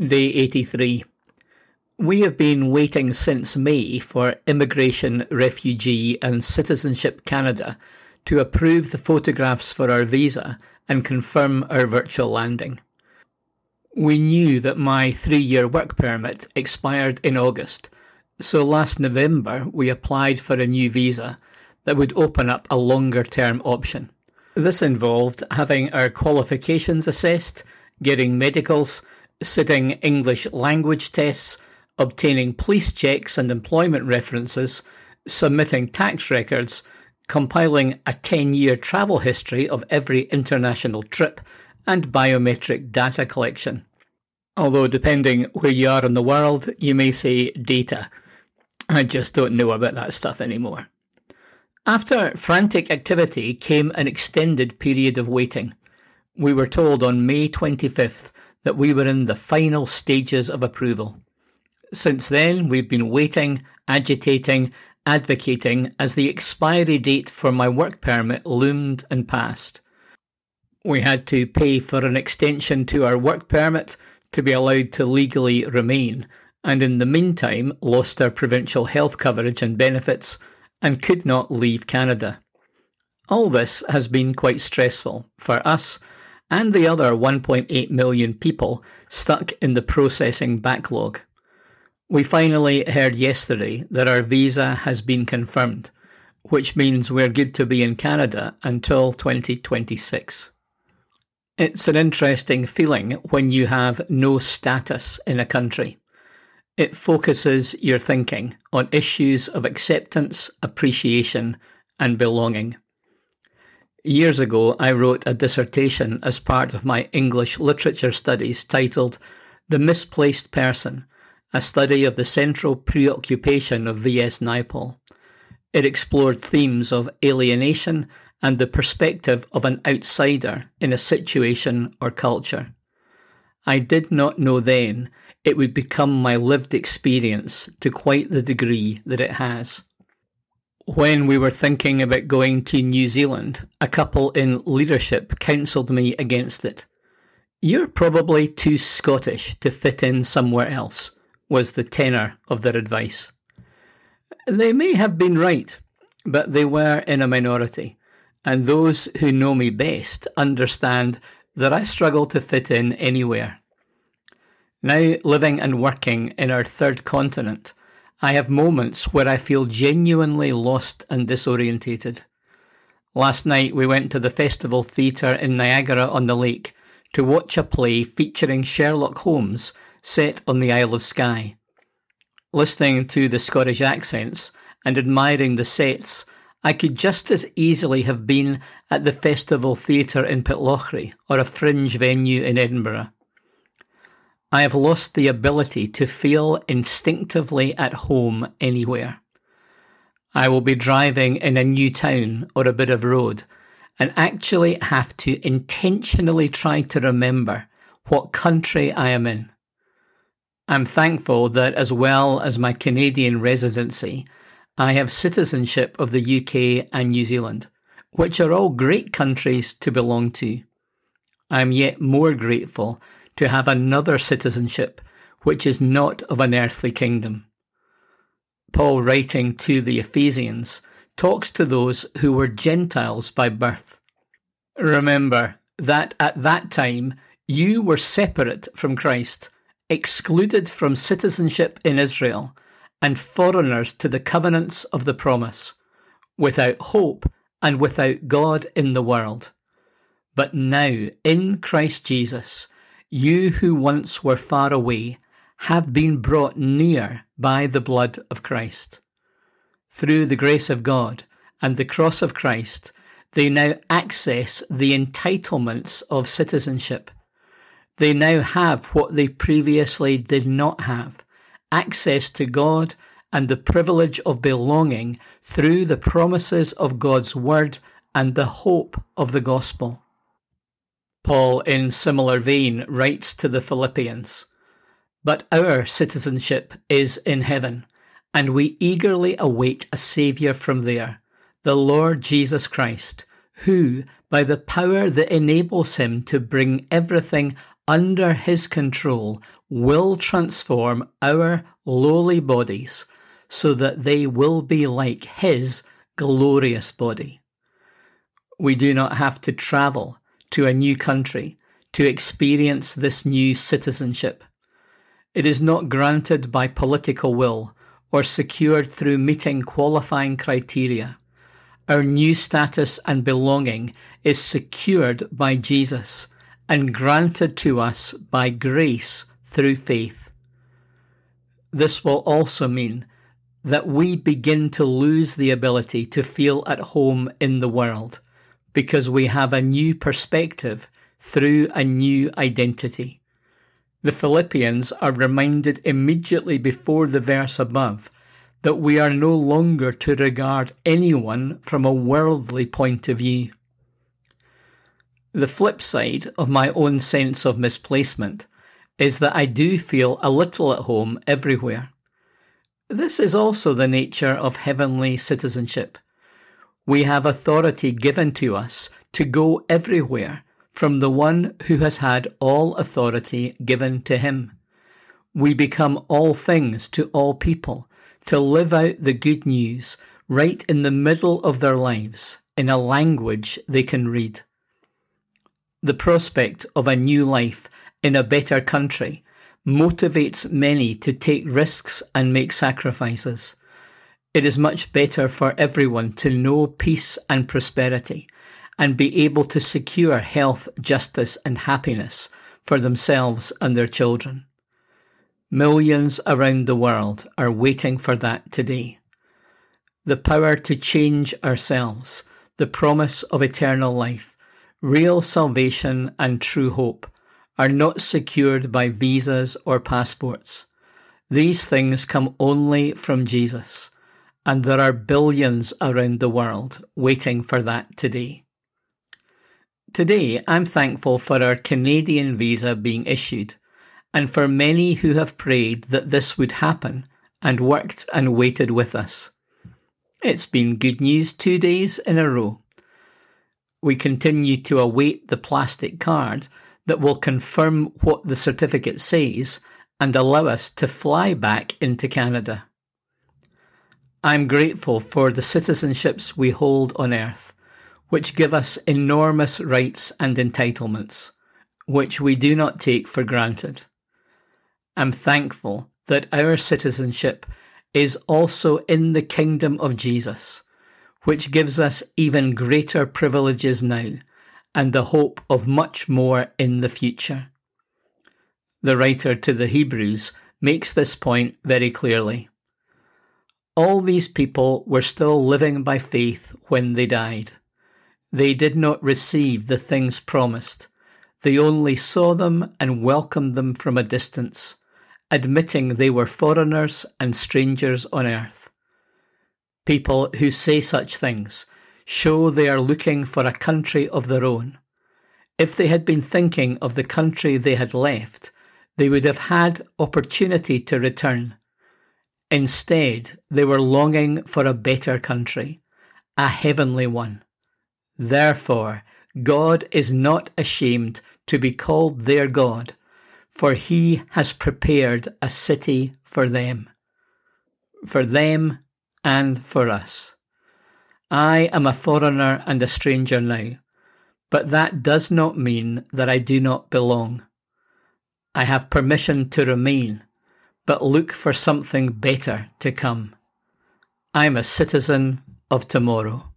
Day 83. We have been waiting since May for Immigration, Refugee and Citizenship Canada to approve the photographs for our visa and confirm our virtual landing. We knew that my three year work permit expired in August, so last November we applied for a new visa that would open up a longer term option. This involved having our qualifications assessed, getting medicals, sitting English language tests, obtaining police checks and employment references, submitting tax records, compiling a 10 year travel history of every international trip, and biometric data collection. Although, depending where you are in the world, you may say data. I just don't know about that stuff anymore. After frantic activity came an extended period of waiting. We were told on May 25th that we were in the final stages of approval. Since then, we've been waiting, agitating, advocating as the expiry date for my work permit loomed and passed. We had to pay for an extension to our work permit to be allowed to legally remain, and in the meantime lost our provincial health coverage and benefits and could not leave Canada. All this has been quite stressful for us and the other 1.8 million people stuck in the processing backlog. We finally heard yesterday that our visa has been confirmed, which means we're good to be in Canada until 2026. It's an interesting feeling when you have no status in a country. It focuses your thinking on issues of acceptance, appreciation, and belonging. Years ago, I wrote a dissertation as part of my English literature studies titled The Misplaced Person, a study of the central preoccupation of V.S. Naipaul. It explored themes of alienation and the perspective of an outsider in a situation or culture. I did not know then it would become my lived experience to quite the degree that it has. When we were thinking about going to New Zealand, a couple in leadership counselled me against it. You're probably too Scottish to fit in somewhere else, was the tenor of their advice. They may have been right, but they were in a minority and those who know me best understand that I struggle to fit in anywhere. Now, living and working in our third continent, I have moments where I feel genuinely lost and disorientated. Last night we went to the Festival Theatre in Niagara on the Lake to watch a play featuring Sherlock Holmes set on the Isle of Skye. Listening to the Scottish accents and admiring the sets I could just as easily have been at the Festival Theatre in Pitlochry or a fringe venue in Edinburgh. I have lost the ability to feel instinctively at home anywhere. I will be driving in a new town or a bit of road and actually have to intentionally try to remember what country I am in. I'm thankful that as well as my Canadian residency, I have citizenship of the UK and New Zealand, which are all great countries to belong to. I am yet more grateful to have another citizenship which is not of an earthly kingdom. Paul, writing to the Ephesians, talks to those who were Gentiles by birth. Remember that at that time you were separate from Christ, excluded from citizenship in Israel and foreigners to the covenants of the promise, without hope and without God in the world. But now, in Christ Jesus, you who once were far away have been brought near by the blood of Christ. Through the grace of God and the cross of Christ, they now access the entitlements of citizenship. They now have what they previously did not have access to God and the privilege of belonging through the promises of God's Word and the hope of the gospel. Paul, in similar vein, writes to the Philippians But our citizenship is in heaven, and we eagerly await a Saviour from there, the Lord Jesus Christ, who, by the power that enables him to bring everything under his control will transform our lowly bodies so that they will be like his glorious body. We do not have to travel to a new country to experience this new citizenship. It is not granted by political will or secured through meeting qualifying criteria. Our new status and belonging is secured by Jesus and granted to us by grace through faith. This will also mean that we begin to lose the ability to feel at home in the world because we have a new perspective through a new identity. The Philippians are reminded immediately before the verse above that we are no longer to regard anyone from a worldly point of view. The flip side of my own sense of misplacement is that I do feel a little at home everywhere. This is also the nature of heavenly citizenship. We have authority given to us to go everywhere from the one who has had all authority given to him. We become all things to all people to live out the good news right in the middle of their lives in a language they can read. The prospect of a new life in a better country motivates many to take risks and make sacrifices. It is much better for everyone to know peace and prosperity and be able to secure health, justice, and happiness for themselves and their children. Millions around the world are waiting for that today. The power to change ourselves, the promise of eternal life, real salvation, and true hope are not secured by visas or passports. These things come only from Jesus, and there are billions around the world waiting for that today. Today, I'm thankful for our Canadian visa being issued, and for many who have prayed that this would happen and worked and waited with us. It's been good news two days in a row. We continue to await the plastic card that will confirm what the certificate says and allow us to fly back into Canada. I'm grateful for the citizenships we hold on earth which give us enormous rights and entitlements, which we do not take for granted. I'm thankful that our citizenship is also in the kingdom of Jesus, which gives us even greater privileges now and the hope of much more in the future. The writer to the Hebrews makes this point very clearly. All these people were still living by faith when they died. They did not receive the things promised. They only saw them and welcomed them from a distance, admitting they were foreigners and strangers on earth. People who say such things show they are looking for a country of their own. If they had been thinking of the country they had left, they would have had opportunity to return. Instead, they were longing for a better country, a heavenly one. Therefore, God is not ashamed to be called their God, for he has prepared a city for them, for them and for us. I am a foreigner and a stranger now, but that does not mean that I do not belong. I have permission to remain, but look for something better to come. I am a citizen of tomorrow.